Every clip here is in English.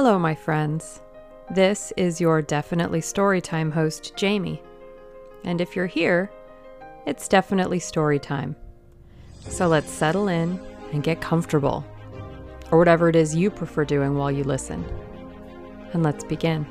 Hello, my friends. This is your Definitely Storytime host, Jamie. And if you're here, it's definitely storytime. So let's settle in and get comfortable, or whatever it is you prefer doing while you listen. And let's begin.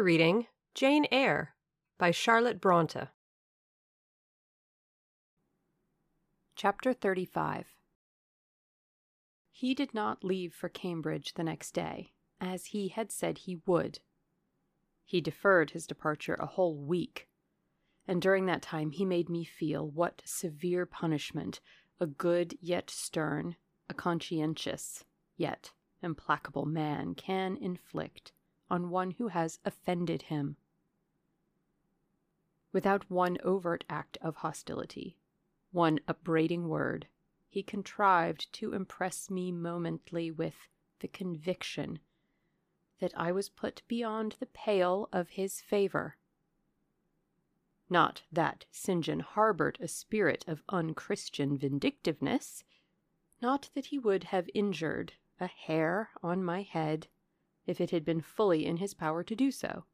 Are reading Jane Eyre by Charlotte Bronte. Chapter 35 He did not leave for Cambridge the next day, as he had said he would. He deferred his departure a whole week, and during that time he made me feel what severe punishment a good yet stern, a conscientious yet implacable man can inflict on one who has offended him. Without one overt act of hostility, one upbraiding word, he contrived to impress me momently with the conviction that I was put beyond the pale of his favor. Not that St. John harbored a spirit of unchristian vindictiveness, not that he would have injured a hair on my head if it had been fully in his power to do so.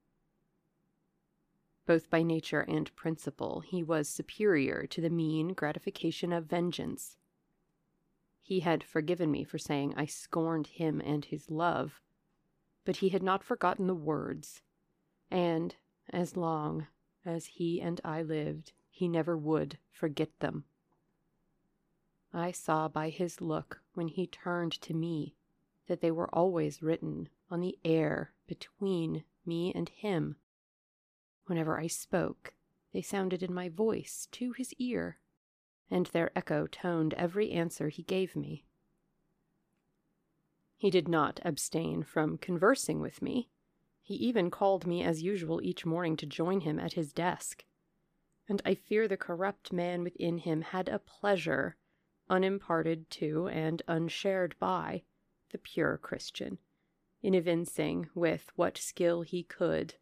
Both by nature and principle, he was superior to the mean gratification of vengeance. He had forgiven me for saying I scorned him and his love, but he had not forgotten the words, and as long as he and I lived, he never would forget them. I saw by his look when he turned to me that they were always written on the air between me and him. Whenever I spoke, they sounded in my voice to his ear, and their echo toned every answer he gave me. He did not abstain from conversing with me. He even called me as usual each morning to join him at his desk. And I fear the corrupt man within him had a pleasure, unimparted to and unshared by, the pure Christian, in evincing with what skill he could,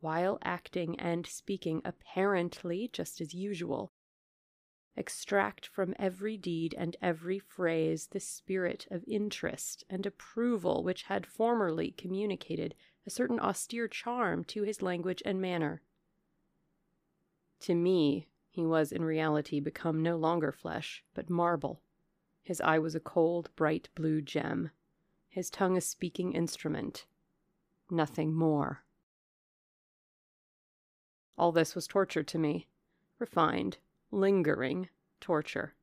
while acting and speaking apparently just as usual, extract from every deed and every phrase the spirit of interest and approval which had formerly communicated a certain austere charm to his language and manner. To me, he was in reality become no longer flesh, but marble. His eye was a cold, bright blue gem, his tongue a speaking instrument. Nothing more. All this was torture to me, refined, lingering torture.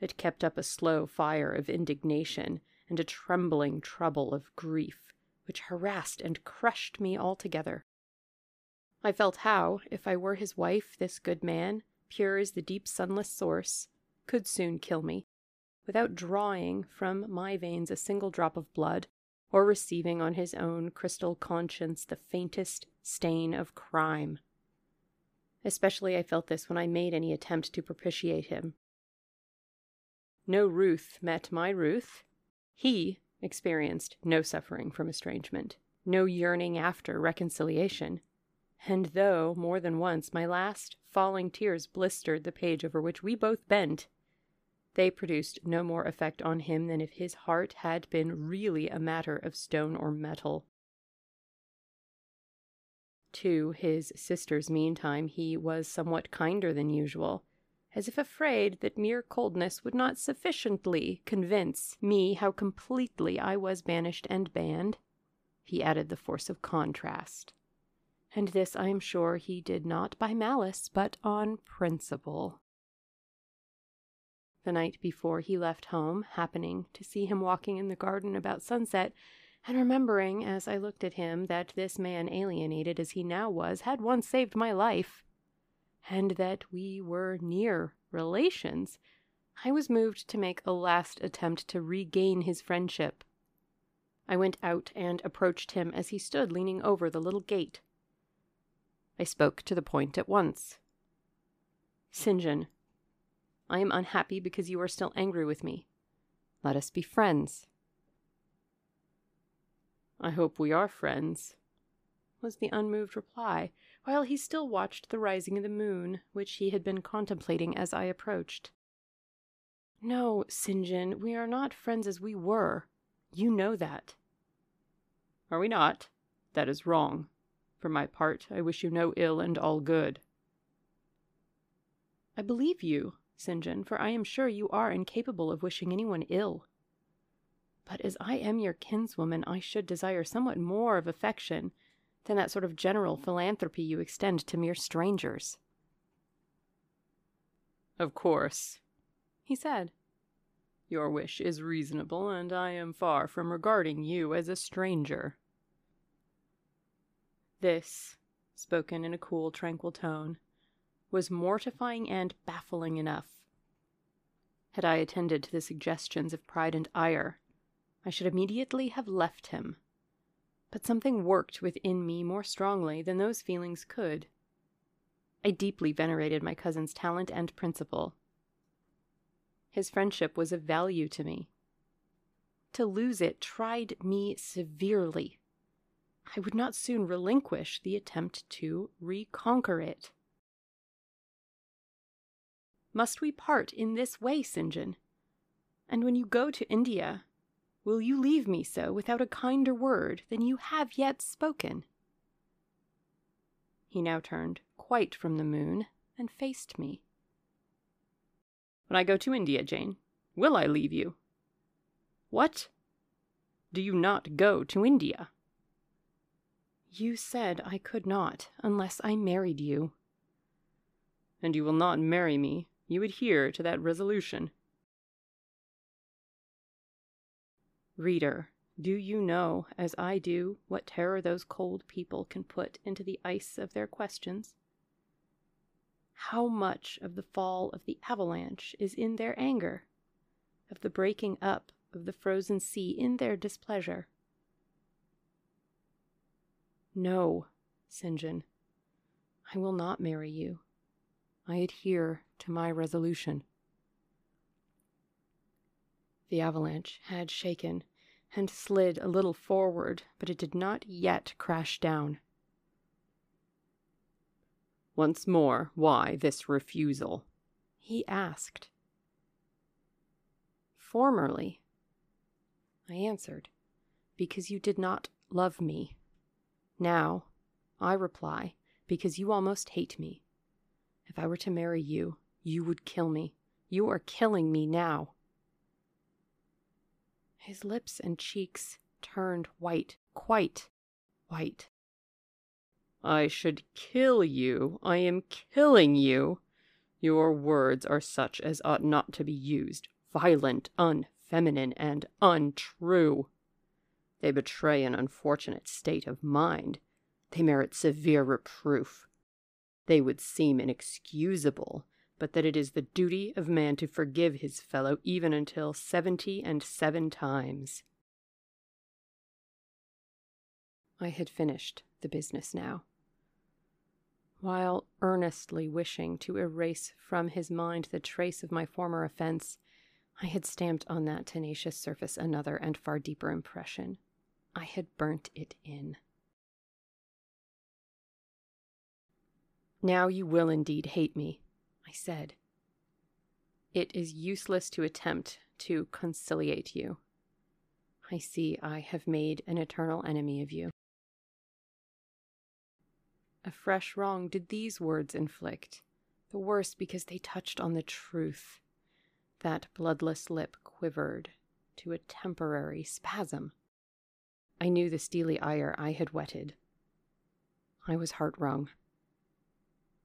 It kept up a slow fire of indignation and a trembling trouble of grief, which harassed and crushed me altogether. I felt how, if I were his wife, this good man, pure as the deep sunless source, could soon kill me, without drawing from my veins a single drop of blood, or receiving on his own crystal conscience the faintest stain of crime. Especially I felt this when I made any attempt to propitiate him. No Ruth met my Ruth. He experienced no suffering from estrangement, no yearning after reconciliation. And though, more than once, my last falling tears blistered the page over which we both bent, they produced no more effect on him than if his heart had been really a matter of stone or metal. To his sisters, meantime, he was somewhat kinder than usual, as if afraid that mere coldness would not sufficiently convince me how completely I was banished and banned. He added the force of contrast. And this, I am sure, he did not by malice, but on principle the night before he left home, happening to see him walking in the garden about sunset, and remembering as I looked at him that this man, alienated as he now was, had once saved my life, and that we were near relations, I was moved to make a last attempt to regain his friendship. I went out and approached him as he stood leaning over the little gate. I spoke to the point at once. St. John, I am unhappy because you are still angry with me. Let us be friends. I hope we are friends, was the unmoved reply, while he still watched the rising of the moon, which he had been contemplating as I approached. No, St. John, we are not friends as we were. You know that. Are we not? That is wrong. For my part, I wish you no ill and all good. I believe you, St. John, for I am sure you are incapable of wishing anyone ill. But as I am your kinswoman, I should desire somewhat more of affection than that sort of general philanthropy you extend to mere strangers. Of course, he said. Your wish is reasonable, and I am far from regarding you as a stranger. This, spoken in a cool, tranquil tone, was mortifying and baffling enough. Had I attended to the suggestions of pride and ire, I should immediately have left him. But something worked within me more strongly than those feelings could. I deeply venerated my cousin's talent and principle. His friendship was of value to me. To lose it tried me severely. I would not soon relinquish the attempt to reconquer it. Must we part in this way, St. John? And when you go to India, will you leave me so without a kinder word than you have yet spoken? He now turned quite from the moon and faced me. When I go to India, Jane, will I leave you? What? Do you not go to India? You said I could not unless I married you. And you will not marry me you adhere to that resolution. Reader, do you know, as I do, what terror those cold people can put into the ice of their questions? How much of the fall of the avalanche is in their anger, of the breaking up of the frozen sea in their displeasure? No, St. John, I will not marry you. I adhere to my resolution. The avalanche had shaken and slid a little forward, but it did not yet crash down. Once more, why this refusal? he asked. Formerly, I answered, because you did not love me. Now, I reply, because you almost hate me. If I were to marry you, you would kill me. You are killing me now. His lips and cheeks turned white, quite white. I should kill you. I am killing you. Your words are such as ought not to be used violent, unfeminine, and untrue. They betray an unfortunate state of mind. They merit severe reproof they would seem inexcusable, but that it is the duty of man to forgive his fellow even until seventy and seven times. I had finished the business now. While earnestly wishing to erase from his mind the trace of my former offense, I had stamped on that tenacious surface another and far deeper impression. I had burnt it in. Now you will indeed hate me, said. It is useless to attempt to conciliate you. I see I have made an eternal enemy of you. A fresh wrong did these words inflict, the worse because they touched on the truth. That bloodless lip quivered to a temporary spasm. I knew the steely ire I had whetted. I was heart wrung.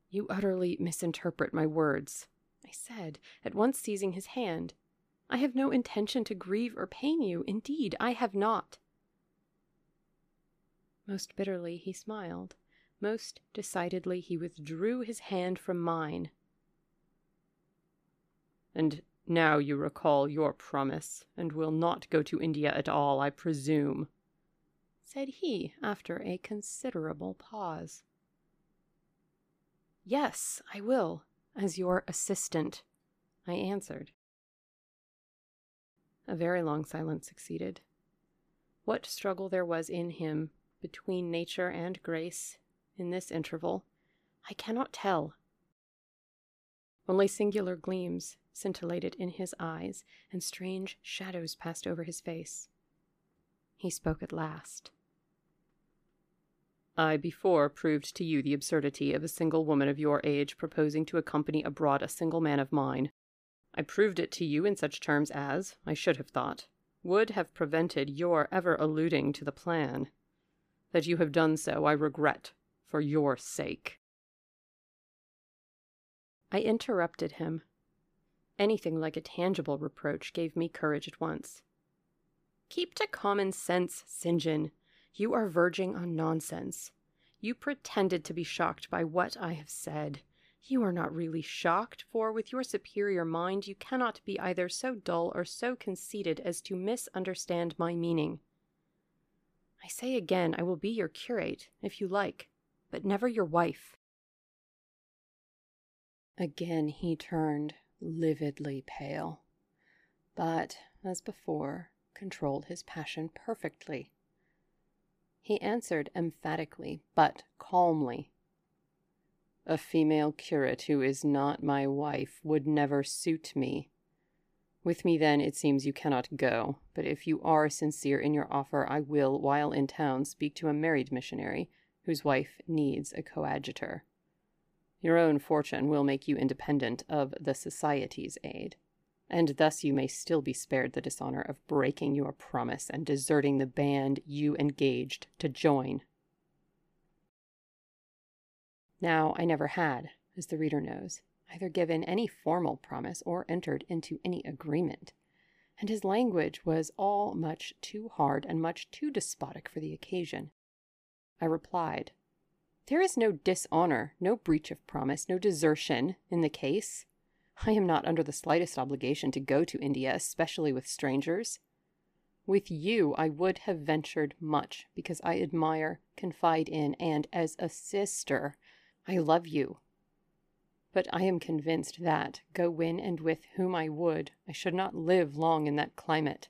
You utterly misinterpret my words, I said, at once seizing his hand. I have no intention to grieve or pain you. Indeed, I have not. Most bitterly he smiled. Most decidedly he withdrew his hand from mine. And now you recall your promise, and will not go to India at all, I presume, said he after a considerable pause. Yes, I will, as your assistant, I answered. A very long silence succeeded. What struggle there was in him between nature and grace in this interval, I cannot tell. Only singular gleams scintillated in his eyes, and strange shadows passed over his face. He spoke at last. I before proved to you the absurdity of a single woman of your age proposing to accompany abroad a single man of mine. I proved it to you in such terms as, I should have thought, would have prevented your ever alluding to the plan. That you have done so, I regret, for your sake. I interrupted him. Anything like a tangible reproach gave me courage at once. Keep to common sense, St. John. You are verging on nonsense. You pretended to be shocked by what I have said. You are not really shocked, for with your superior mind you cannot be either so dull or so conceited as to misunderstand my meaning. I say again, I will be your curate, if you like, but never your wife. Again he turned, lividly pale, but, as before, controlled his passion perfectly. He answered emphatically, but calmly. A female curate who is not my wife would never suit me. With me, then, it seems you cannot go, but if you are sincere in your offer, I will, while in town, speak to a married missionary whose wife needs a coadjutor. Your own fortune will make you independent of the Society's aid and thus you may still be spared the dishonor of breaking your promise and deserting the band you engaged to join. Now, I never had, as the reader knows, either given any formal promise or entered into any agreement, and his language was all much too hard and much too despotic for the occasion. I replied, There is no dishonor, no breach of promise, no desertion in the case. I am not under the slightest obligation to go to India, especially with strangers. With you, I would have ventured much because I admire, confide in, and as a sister, I love you. But I am convinced that, go when and with whom I would, I should not live long in that climate.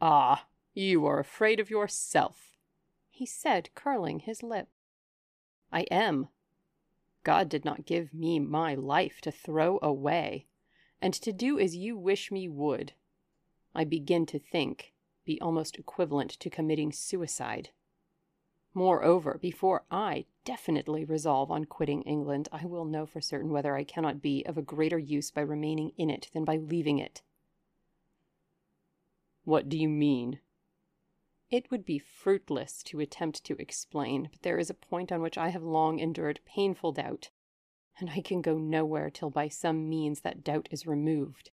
Ah, you are afraid of yourself, he said, curling his lip. I am, God did not give me my life to throw away, and to do as you wish me would. I begin to think be almost equivalent to committing suicide. Moreover, before I definitely resolve on quitting England, I will know for certain whether I cannot be of a greater use by remaining in it than by leaving it. What do you mean? It would be fruitless to attempt to explain, but there is a point on which I have long endured painful doubt, and I can go nowhere till by some means that doubt is removed.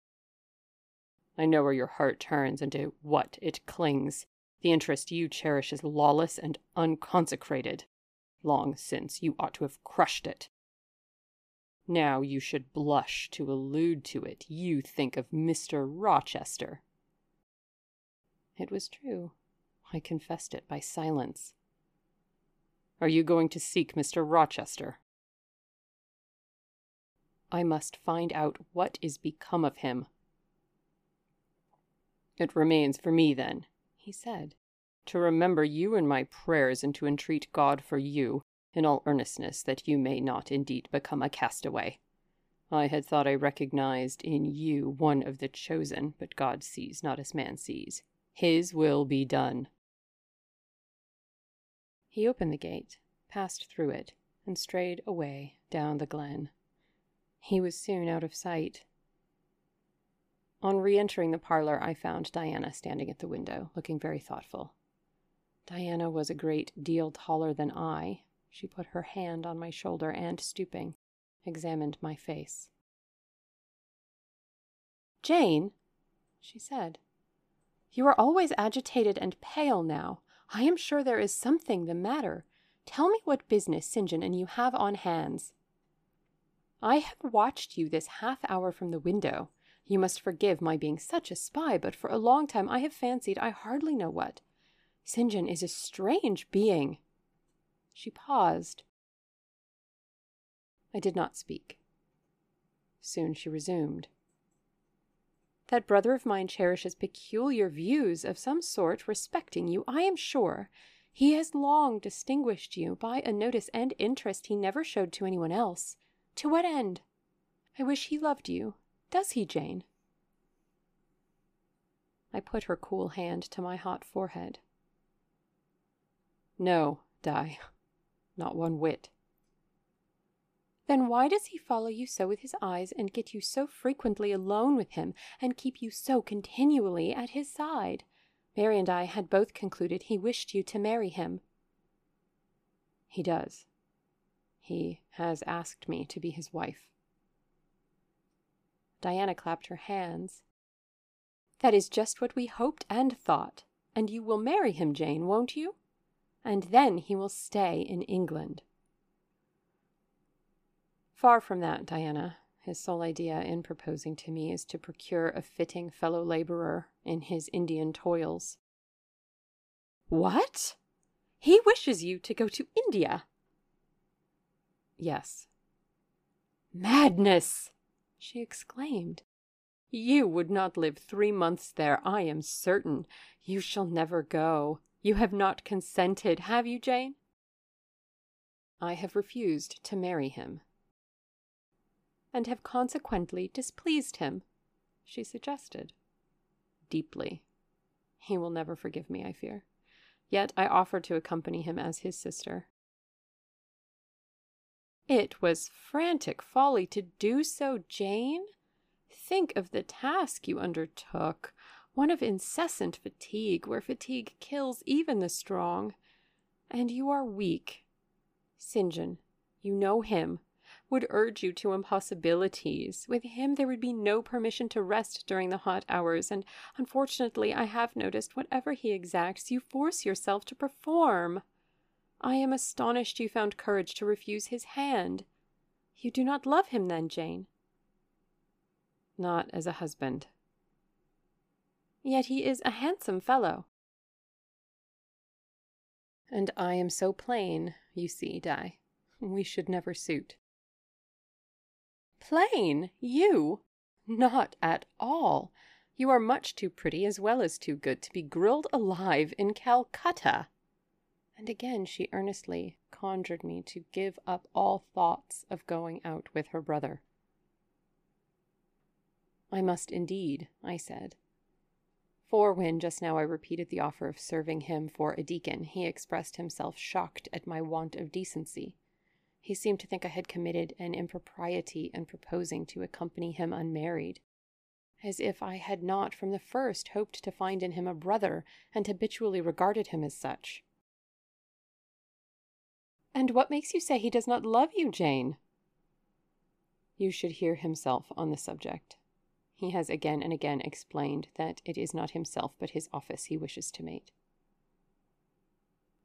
I know where your heart turns and to what it clings. The interest you cherish is lawless and unconsecrated. Long since you ought to have crushed it. Now you should blush to allude to it. You think of Mr. Rochester. It was true. I confessed it by silence. Are you going to seek Mr. Rochester? I must find out what is become of him. It remains for me, then, he said, to remember you in my prayers and to entreat God for you, in all earnestness, that you may not indeed become a castaway. I had thought I recognized in you one of the chosen, but God sees not as man sees. His will be done. He opened the gate, passed through it, and strayed away down the glen. He was soon out of sight. On re entering the parlor, I found Diana standing at the window, looking very thoughtful. Diana was a great deal taller than I. She put her hand on my shoulder and, stooping, examined my face. Jane, she said, you are always agitated and pale now. I am sure there is something the matter. Tell me what business St. John and you have on hands. I have watched you this half hour from the window. You must forgive my being such a spy, but for a long time I have fancied I hardly know what. St. John is a strange being. She paused. I did not speak. Soon she resumed. That brother of mine cherishes peculiar views of some sort respecting you, I am sure. He has long distinguished you by a notice and interest he never showed to anyone else. To what end? I wish he loved you. Does he, Jane? I put her cool hand to my hot forehead. No, Di, not one whit. Then why does he follow you so with his eyes and get you so frequently alone with him and keep you so continually at his side? Mary and I had both concluded he wished you to marry him. He does. He has asked me to be his wife. Diana clapped her hands. That is just what we hoped and thought. And you will marry him, Jane, won't you? And then he will stay in England. Far from that, Diana. His sole idea in proposing to me is to procure a fitting fellow laborer in his Indian toils. What? He wishes you to go to India? Yes. Madness! she exclaimed. You would not live three months there, I am certain. You shall never go. You have not consented, have you, Jane? I have refused to marry him, and have consequently displeased him, she suggested. Deeply. He will never forgive me, I fear. Yet I offered to accompany him as his sister. It was frantic folly to do so, Jane. Think of the task you undertook, one of incessant fatigue, where fatigue kills even the strong. And you are weak. St. John, you know him would urge you to impossibilities. With him, there would be no permission to rest during the hot hours, and unfortunately, I have noticed whatever he exacts, you force yourself to perform. I am astonished you found courage to refuse his hand. You do not love him, then, Jane? Not as a husband. Yet he is a handsome fellow. And I am so plain, you see, Di. We should never suit. Plain? You? Not at all. You are much too pretty as well as too good to be grilled alive in Calcutta. And again she earnestly conjured me to give up all thoughts of going out with her brother. I must indeed, I said. For when just now I repeated the offer of serving him for a deacon, he expressed himself shocked at my want of decency. He seemed to think I had committed an impropriety in proposing to accompany him unmarried, as if I had not from the first hoped to find in him a brother and habitually regarded him as such. And what makes you say he does not love you, Jane? You should hear himself on the subject. He has again and again explained that it is not himself but his office he wishes to mate.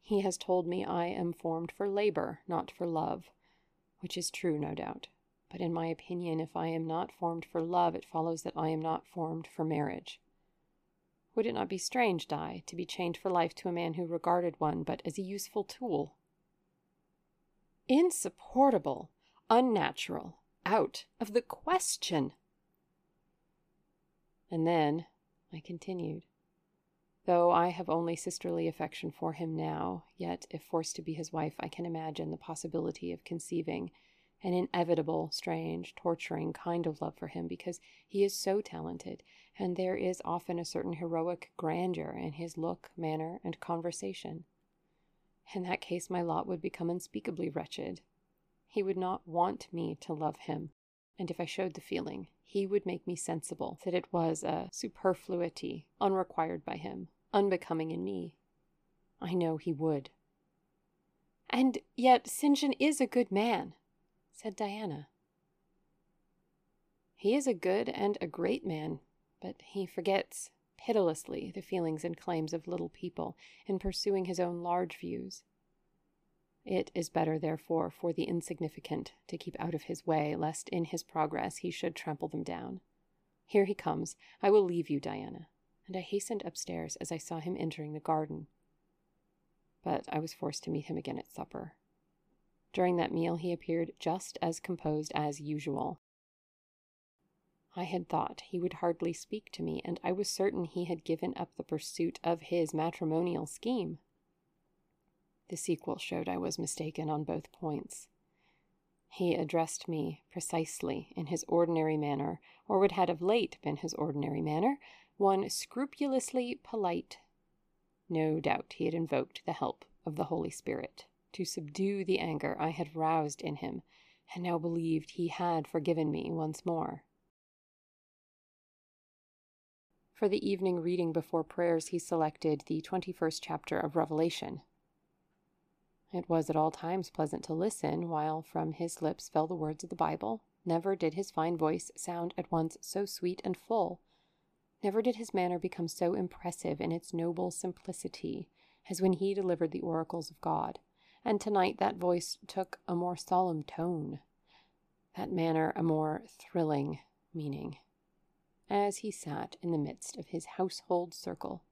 He has told me I am formed for labor, not for love, which is true, no doubt. But in my opinion, if I am not formed for love, it follows that I am not formed for marriage. Would it not be strange, Di, to be chained for life to a man who regarded one but as a useful tool? Insupportable, unnatural, out of the question. And then I continued. Though I have only sisterly affection for him now, yet if forced to be his wife, I can imagine the possibility of conceiving an inevitable, strange, torturing kind of love for him because he is so talented, and there is often a certain heroic grandeur in his look, manner, and conversation. In that case, my lot would become unspeakably wretched. He would not want me to love him, and if I showed the feeling, he would make me sensible that it was a superfluity unrequired by him, unbecoming in me. I know he would. And yet St. John is a good man, said Diana. He is a good and a great man, but he forgets pitilessly the feelings and claims of little people in pursuing his own large views. It is better, therefore, for the insignificant to keep out of his way, lest in his progress he should trample them down. Here he comes. I will leave you, Diana. And I hastened upstairs as I saw him entering the garden. But I was forced to meet him again at supper. During that meal he appeared just as composed as usual. I had thought he would hardly speak to me, and I was certain he had given up the pursuit of his matrimonial scheme. The sequel showed I was mistaken on both points. He addressed me precisely in his ordinary manner, or what had of late been his ordinary manner, one scrupulously polite. No doubt he had invoked the help of the Holy Spirit to subdue the anger I had roused in him, and now believed he had forgiven me once more. For the evening reading before prayers, he selected the 21st chapter of Revelation. It was at all times pleasant to listen while from his lips fell the words of the Bible. Never did his fine voice sound at once so sweet and full. Never did his manner become so impressive in its noble simplicity as when he delivered the oracles of God. And tonight that voice took a more solemn tone, that manner a more thrilling meaning. As he sat in the midst of his household circle,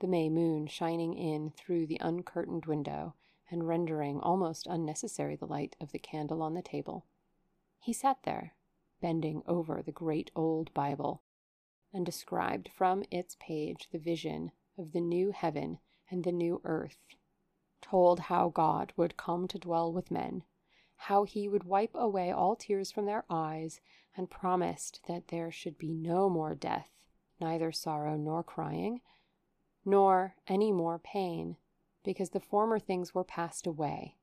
the May moon shining in through the uncurtained window, and rendering almost unnecessary the light of the candle on the table, he sat there, bending over the great old Bible, and described from its page the vision of the new heaven and the new earth, told how God would come to dwell with men, how he would wipe away all tears from their eyes, and promised that there should be no more death, neither sorrow nor crying, nor any more pain because the former things were passed away.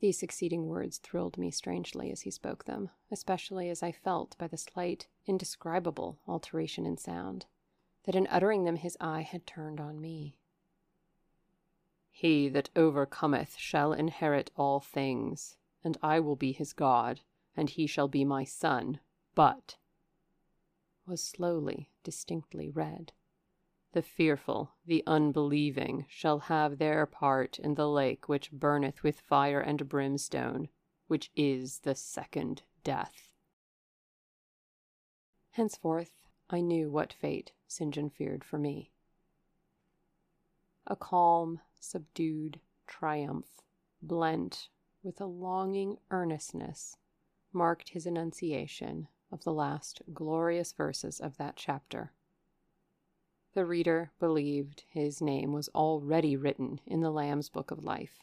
These succeeding words thrilled me strangely as he spoke them, especially as I felt by the slight, indescribable alteration in sound that in uttering them his eye had turned on me. He that overcometh shall inherit all things, and I will be his God, and he shall be my son, but was slowly, distinctly read. The fearful, the unbelieving, shall have their part in the lake which burneth with fire and brimstone, which is the second death. Henceforth I knew what fate St. John feared for me. A calm, subdued triumph, blent with a longing earnestness, marked his enunciation of the last glorious verses of that chapter. The reader believed his name was already written in the Lamb's book of life,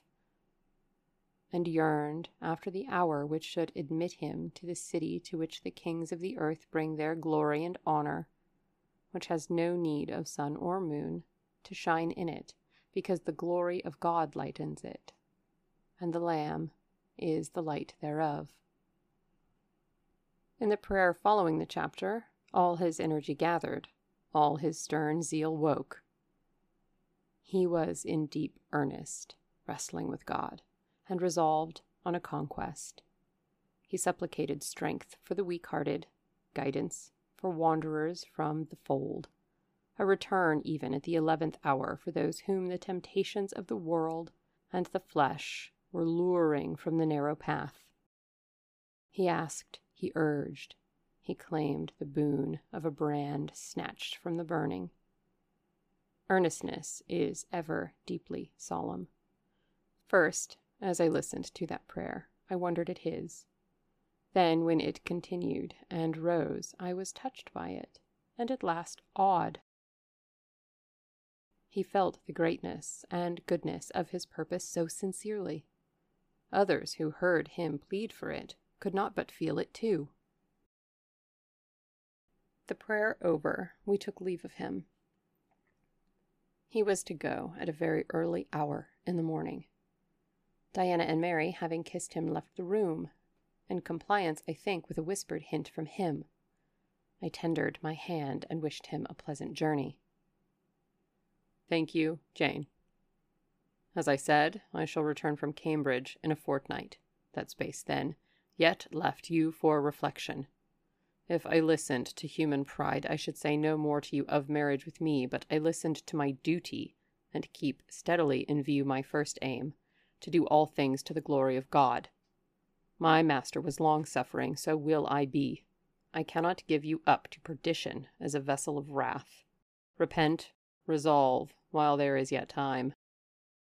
and yearned after the hour which should admit him to the city to which the kings of the earth bring their glory and honor, which has no need of sun or moon to shine in it, because the glory of God lightens it, and the Lamb is the light thereof. In the prayer following the chapter, all his energy gathered all his stern zeal woke. He was in deep earnest, wrestling with God, and resolved on a conquest. He supplicated strength for the weak hearted, guidance for wanderers from the fold, a return even at the eleventh hour for those whom the temptations of the world and the flesh were luring from the narrow path. He asked, he urged, he claimed the boon of a brand snatched from the burning. Earnestness is ever deeply solemn. First, as I listened to that prayer, I wondered at his. Then, when it continued and rose, I was touched by it, and at last awed. He felt the greatness and goodness of his purpose so sincerely. Others who heard him plead for it could not but feel it too. The prayer over, we took leave of him. He was to go at a very early hour in the morning. Diana and Mary, having kissed him, left the room, in compliance, I think, with a whispered hint from him. I tendered my hand and wished him a pleasant journey. Thank you, Jane. As I said, I shall return from Cambridge in a fortnight. That space, then, yet left you for reflection. If I listened to human pride, I should say no more to you of marriage with me, but I listened to my duty, and keep steadily in view my first aim, to do all things to the glory of God. My master was long suffering, so will I be. I cannot give you up to perdition as a vessel of wrath. Repent, resolve, while there is yet time.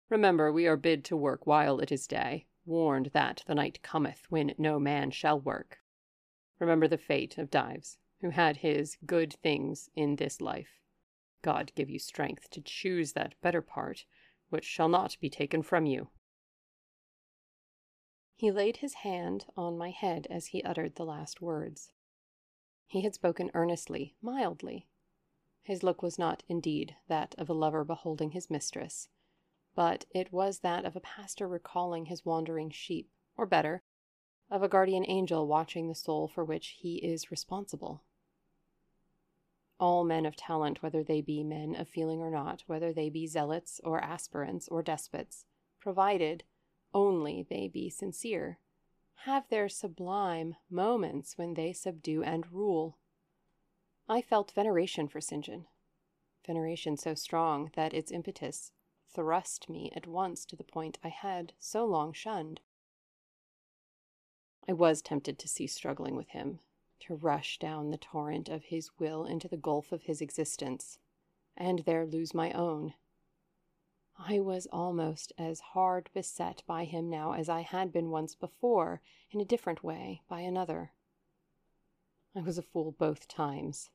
Remember, we are bid to work while it is day, warned that the night cometh when no man shall work. Remember the fate of Dives, who had his good things in this life. God give you strength to choose that better part, which shall not be taken from you. He laid his hand on my head as he uttered the last words. He had spoken earnestly, mildly. His look was not, indeed, that of a lover beholding his mistress, but it was that of a pastor recalling his wandering sheep, or better, of a guardian angel watching the soul for which he is responsible. All men of talent, whether they be men of feeling or not, whether they be zealots or aspirants or despots, provided only they be sincere, have their sublime moments when they subdue and rule. I felt veneration for St. John, veneration so strong that its impetus thrust me at once to the point I had so long shunned. I was tempted to cease struggling with him, to rush down the torrent of his will into the gulf of his existence, and there lose my own. I was almost as hard beset by him now as I had been once before, in a different way, by another. I was a fool both times.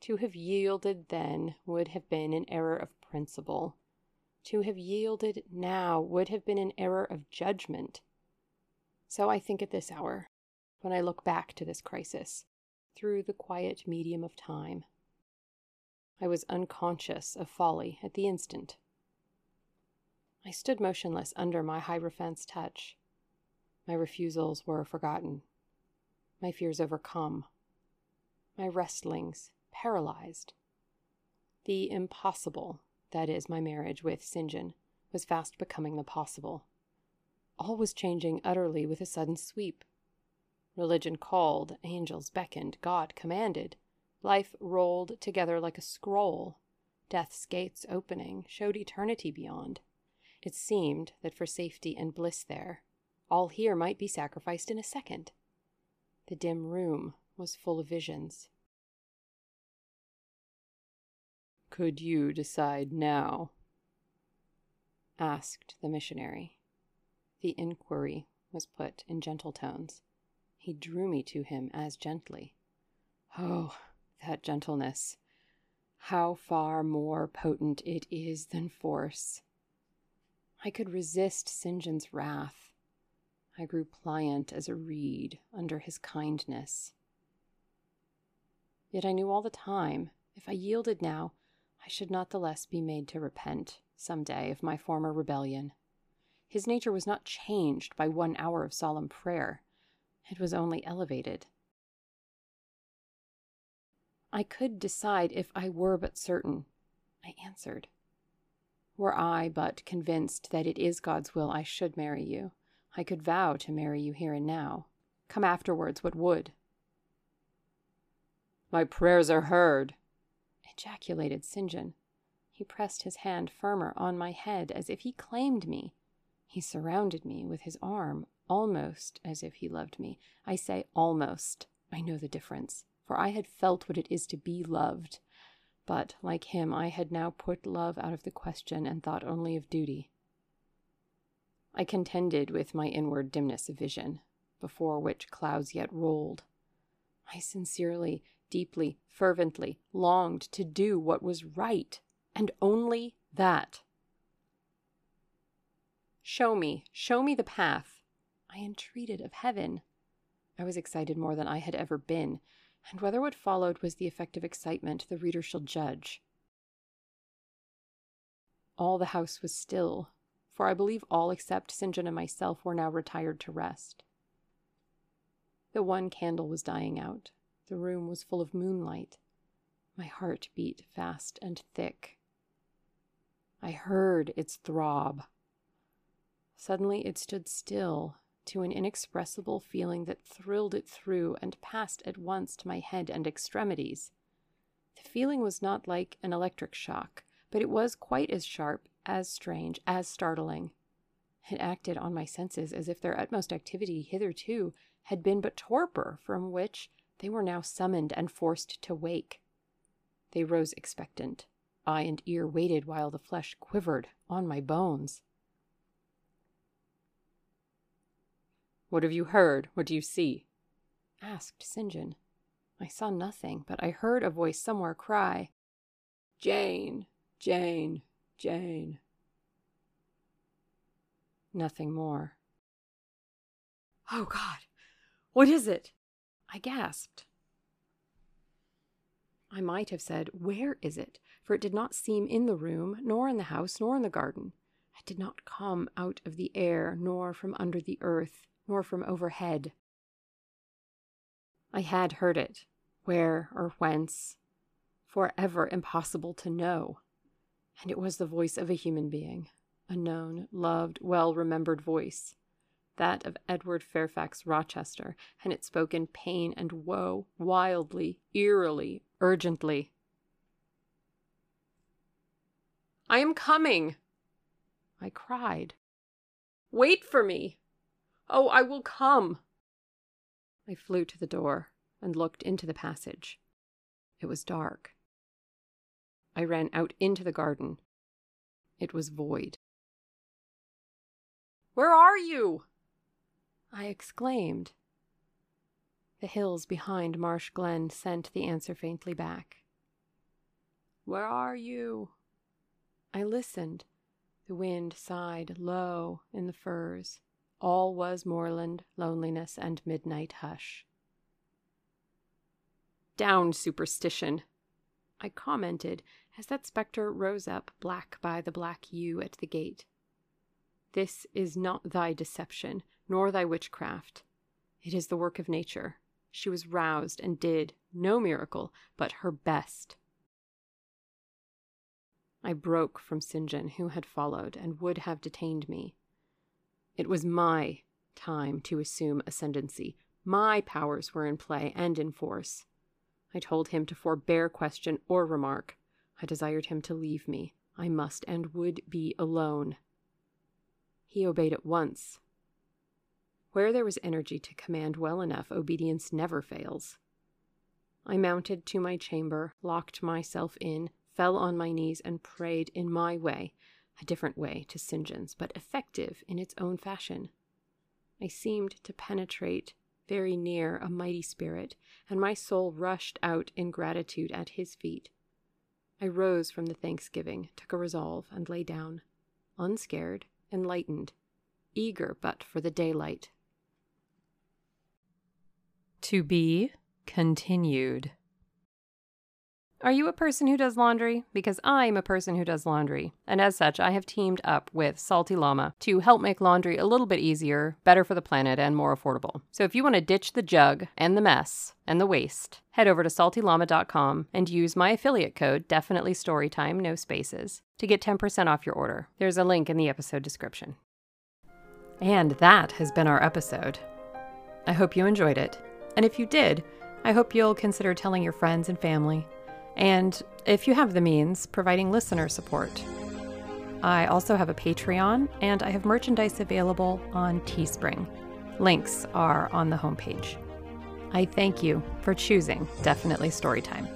To have yielded then would have been an error of principle. To have yielded now would have been an error of judgment. So I think at this hour, when I look back to this crisis, through the quiet medium of time. I was unconscious of folly at the instant. I stood motionless under my Hierophant's touch. My refusals were forgotten, my fears overcome, my wrestlings paralyzed. The impossible, that is, my marriage with St. John, was fast becoming the possible. All was changing utterly with a sudden sweep. Religion called, angels beckoned, God commanded. Life rolled together like a scroll. Death's gates opening showed eternity beyond. It seemed that for safety and bliss there, all here might be sacrificed in a second. The dim room was full of visions. Could you decide now? asked the missionary. The inquiry was put in gentle tones. He drew me to him as gently. Oh, that gentleness! How far more potent it is than force! I could resist St. John's wrath. I grew pliant as a reed under his kindness. Yet I knew all the time, if I yielded now, I should not the less be made to repent, some day, of my former rebellion. His nature was not changed by one hour of solemn prayer. It was only elevated. I could decide if I were but certain. I answered. Were I but convinced that it is God's will I should marry you, I could vow to marry you here and now. Come afterwards what would. My prayers are heard, ejaculated St. John. He pressed his hand firmer on my head as if he claimed me. He surrounded me with his arm almost as if he loved me. I say almost. I know the difference, for I had felt what it is to be loved. But, like him, I had now put love out of the question and thought only of duty. I contended with my inward dimness of vision, before which clouds yet rolled. I sincerely, deeply, fervently longed to do what was right, and only that. Show me, show me the path. I entreated of heaven. I was excited more than I had ever been, and whether what followed was the effect of excitement, the reader shall judge. All the house was still, for I believe all except St. John and myself were now retired to rest. The one candle was dying out. The room was full of moonlight. My heart beat fast and thick. I heard its throb. Suddenly it stood still to an inexpressible feeling that thrilled it through and passed at once to my head and extremities. The feeling was not like an electric shock, but it was quite as sharp, as strange, as startling. It acted on my senses as if their utmost activity hitherto had been but torpor from which they were now summoned and forced to wake. They rose expectant. Eye and ear waited while the flesh quivered on my bones. What have you heard? What do you see? asked St. John. I saw nothing, but I heard a voice somewhere cry, Jane, Jane, Jane. Nothing more. Oh, God! What is it? I gasped. I might have said, Where is it? For it did not seem in the room, nor in the house, nor in the garden. It did not come out of the air, nor from under the earth, nor from overhead. I had heard it, where or whence, forever impossible to know. And it was the voice of a human being, a known, loved, well remembered voice, that of Edward Fairfax Rochester, and it spoke in pain and woe, wildly, eerily, urgently. I am coming, I cried. Wait for me. Oh, I will come. I flew to the door and looked into the passage. It was dark. I ran out into the garden. It was void. Where are you? I exclaimed. The hills behind Marsh Glen sent the answer faintly back. Where are you? I listened. The wind sighed low in the firs. All was moorland, loneliness, and midnight hush. Down, superstition! I commented as that spectre rose up black by the black yew at the gate. This is not thy deception, nor thy witchcraft. It is the work of nature. She was roused and did, no miracle, but her best. I broke from St. John, who had followed and would have detained me. It was my time to assume ascendancy. My powers were in play and in force. I told him to forbear question or remark. I desired him to leave me. I must and would be alone. He obeyed at once. Where there was energy to command well enough, obedience never fails. I mounted to my chamber, locked myself in, fell on my knees, and prayed in my way, a different way to St. John's, but effective in its own fashion. I seemed to penetrate very near a mighty spirit, and my soul rushed out in gratitude at his feet. I rose from the thanksgiving, took a resolve, and lay down, unscared, enlightened, eager but for the daylight. To be continued. Are you a person who does laundry? Because I'm a person who does laundry. And as such, I have teamed up with Salty Llama to help make laundry a little bit easier, better for the planet, and more affordable. So if you want to ditch the jug and the mess and the waste, head over to saltylama.com and use my affiliate code, definitely storytime, no spaces, to get 10% off your order. There's a link in the episode description. And that has been our episode. I hope you enjoyed it. And if you did, I hope you'll consider telling your friends and family and if you have the means, providing listener support. I also have a Patreon and I have merchandise available on Teespring. Links are on the homepage. I thank you for choosing Definitely Storytime.